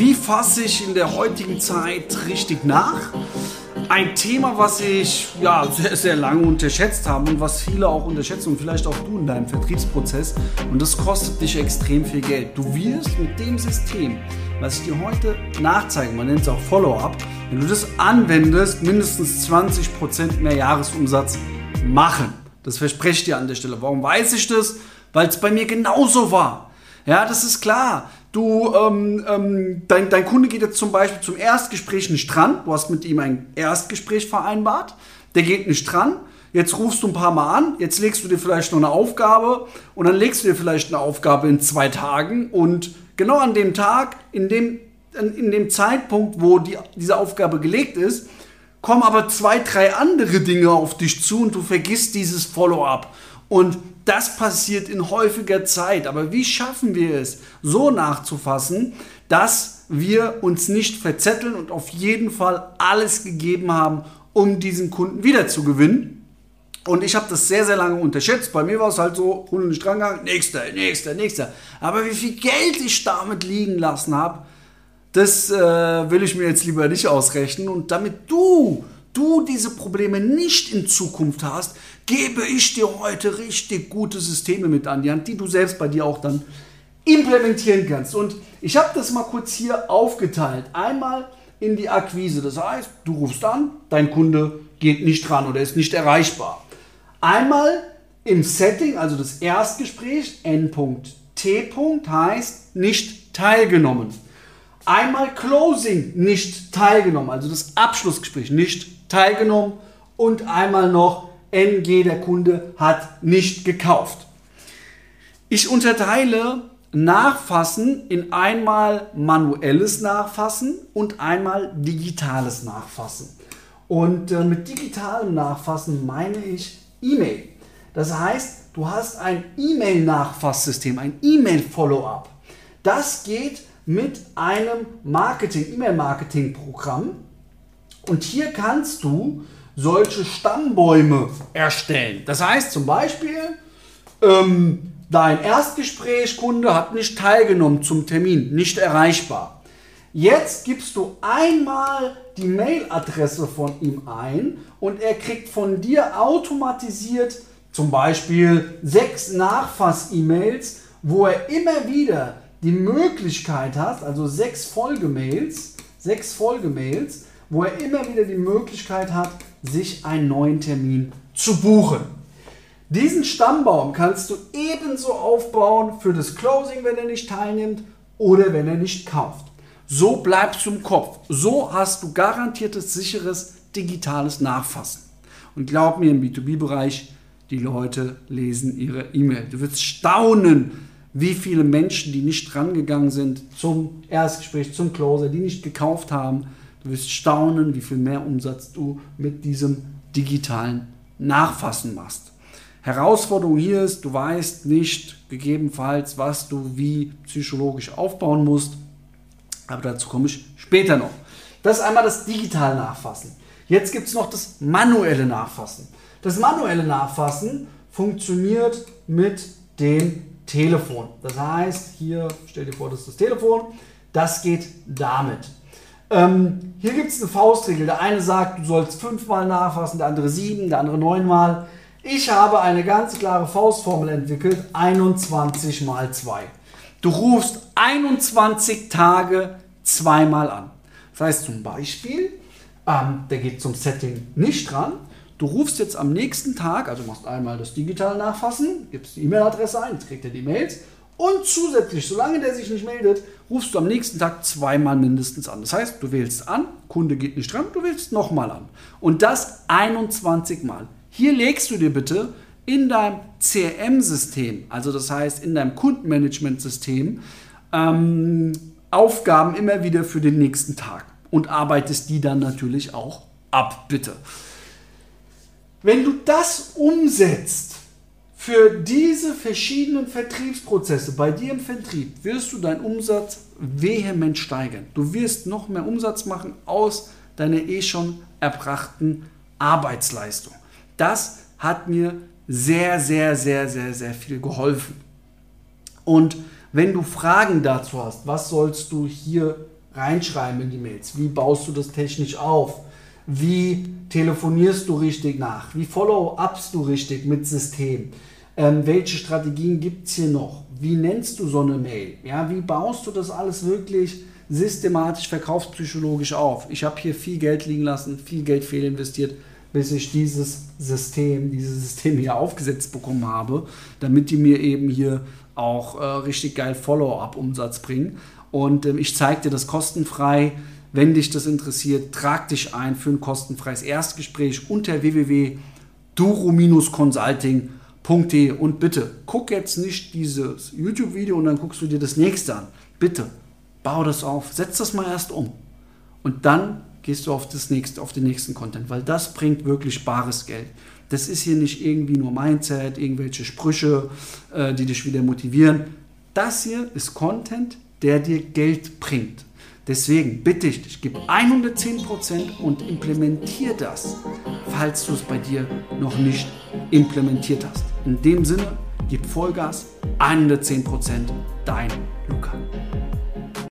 Wie fasse ich in der heutigen Zeit richtig nach? Ein Thema, was ich ja, sehr, sehr lange unterschätzt habe und was viele auch unterschätzen und vielleicht auch du in deinem Vertriebsprozess. Und das kostet dich extrem viel Geld. Du wirst mit dem System, was ich dir heute nachzeige, man nennt es auch Follow-up, wenn du das anwendest, mindestens 20% mehr Jahresumsatz machen. Das verspreche ich dir an der Stelle. Warum weiß ich das? Weil es bei mir genauso war. Ja, das ist klar. Du, ähm, ähm, dein, dein Kunde geht jetzt zum Beispiel zum Erstgespräch nicht dran. Du hast mit ihm ein Erstgespräch vereinbart. Der geht nicht dran. Jetzt rufst du ein paar Mal an. Jetzt legst du dir vielleicht noch eine Aufgabe. Und dann legst du dir vielleicht eine Aufgabe in zwei Tagen. Und genau an dem Tag, in dem, in dem Zeitpunkt, wo die, diese Aufgabe gelegt ist, kommen aber zwei, drei andere Dinge auf dich zu und du vergisst dieses Follow-up. Und das passiert in häufiger Zeit. Aber wie schaffen wir es, so nachzufassen, dass wir uns nicht verzetteln und auf jeden Fall alles gegeben haben, um diesen Kunden wieder zu gewinnen? Und ich habe das sehr, sehr lange unterschätzt. Bei mir war es halt so, Kunde nicht drangegangen, nächster, nächster, nächster. Aber wie viel Geld ich damit liegen lassen habe, das äh, will ich mir jetzt lieber nicht ausrechnen. Und damit du du diese Probleme nicht in Zukunft hast, gebe ich dir heute richtig gute Systeme mit an die Hand, die du selbst bei dir auch dann implementieren kannst. Und ich habe das mal kurz hier aufgeteilt. Einmal in die Akquise. Das heißt, du rufst an, dein Kunde geht nicht dran oder ist nicht erreichbar. Einmal im Setting, also das Erstgespräch, Endpunkt T. heißt nicht teilgenommen. Einmal Closing nicht teilgenommen, also das Abschlussgespräch nicht teilgenommen und einmal noch NG, der Kunde hat nicht gekauft. Ich unterteile Nachfassen in einmal manuelles Nachfassen und einmal digitales Nachfassen. Und äh, mit digitalem Nachfassen meine ich E-Mail. Das heißt, du hast ein E-Mail-Nachfasssystem, ein E-Mail-Follow-up. Das geht mit einem Marketing, E-Mail-Marketing-Programm und hier kannst du solche Stammbäume erstellen. Das heißt zum Beispiel, ähm, dein Erstgesprächskunde hat nicht teilgenommen zum Termin, nicht erreichbar. Jetzt gibst du einmal die Mailadresse von ihm ein und er kriegt von dir automatisiert zum Beispiel sechs Nachfass-E-Mails, wo er immer wieder die Möglichkeit hat, also sechs Folgemails, sechs Folgemails, wo er immer wieder die Möglichkeit hat, sich einen neuen Termin zu buchen. Diesen Stammbaum kannst du ebenso aufbauen für das Closing, wenn er nicht teilnimmt oder wenn er nicht kauft. So bleibst du im Kopf. So hast du garantiertes, sicheres, digitales Nachfassen. Und glaub mir, im B2B-Bereich, die Leute lesen ihre E-Mail. Du wirst staunen, wie viele Menschen, die nicht rangegangen sind zum Erstgespräch, zum Closer, die nicht gekauft haben, Du wirst staunen, wie viel mehr Umsatz du mit diesem digitalen Nachfassen machst. Herausforderung hier ist, du weißt nicht gegebenenfalls, was du wie psychologisch aufbauen musst. Aber dazu komme ich später noch. Das ist einmal das digitale Nachfassen. Jetzt gibt es noch das manuelle Nachfassen. Das manuelle Nachfassen funktioniert mit dem Telefon. Das heißt, hier stell dir vor, das ist das Telefon. Das geht damit. Ähm, hier gibt es eine Faustregel. Der eine sagt, du sollst fünfmal nachfassen, der andere sieben, der andere neunmal. Ich habe eine ganz klare Faustformel entwickelt, 21 mal 2. Du rufst 21 Tage zweimal an. Das heißt zum Beispiel, ähm, der geht zum Setting nicht dran. Du rufst jetzt am nächsten Tag, also machst einmal das digitale Nachfassen, gibst die E-Mail-Adresse ein, jetzt kriegt er die Mails und zusätzlich, solange der sich nicht meldet, rufst du am nächsten Tag zweimal mindestens an. Das heißt, du wählst an, Kunde geht nicht dran, du wählst nochmal an. Und das 21 Mal. Hier legst du dir bitte in deinem CRM-System, also das heißt in deinem Kundenmanagement-System, ähm, Aufgaben immer wieder für den nächsten Tag und arbeitest die dann natürlich auch ab, bitte. Wenn du das umsetzt, für diese verschiedenen Vertriebsprozesse bei dir im Vertrieb wirst du deinen Umsatz vehement steigern. Du wirst noch mehr Umsatz machen aus deiner eh schon erbrachten Arbeitsleistung. Das hat mir sehr, sehr, sehr, sehr, sehr viel geholfen. Und wenn du Fragen dazu hast, was sollst du hier reinschreiben in die Mails. Wie baust du das technisch auf? Wie telefonierst du richtig nach? Wie follow-ups du richtig mit System? Ähm, welche Strategien gibt es hier noch? Wie nennst du so eine Mail? Ja, wie baust du das alles wirklich systematisch verkaufspsychologisch auf? Ich habe hier viel Geld liegen lassen, viel Geld fehlinvestiert, bis ich dieses System, dieses System hier aufgesetzt bekommen habe, damit die mir eben hier auch äh, richtig geil Follow-up-Umsatz bringen. Und ähm, ich zeige dir das kostenfrei. Wenn dich das interessiert, trag dich ein für ein kostenfreies Erstgespräch unter www.duro-consulting.de und bitte guck jetzt nicht dieses YouTube-Video und dann guckst du dir das nächste an. Bitte, bau das auf, setz das mal erst um und dann gehst du auf, das nächste, auf den nächsten Content, weil das bringt wirklich bares Geld. Das ist hier nicht irgendwie nur Mindset, irgendwelche Sprüche, äh, die dich wieder motivieren. Das hier ist Content, der dir Geld bringt. Deswegen bitte ich dich, gib 110% und implementier das, falls du es bei dir noch nicht implementiert hast. In dem Sinne, gib Vollgas, 110%, dein Luca.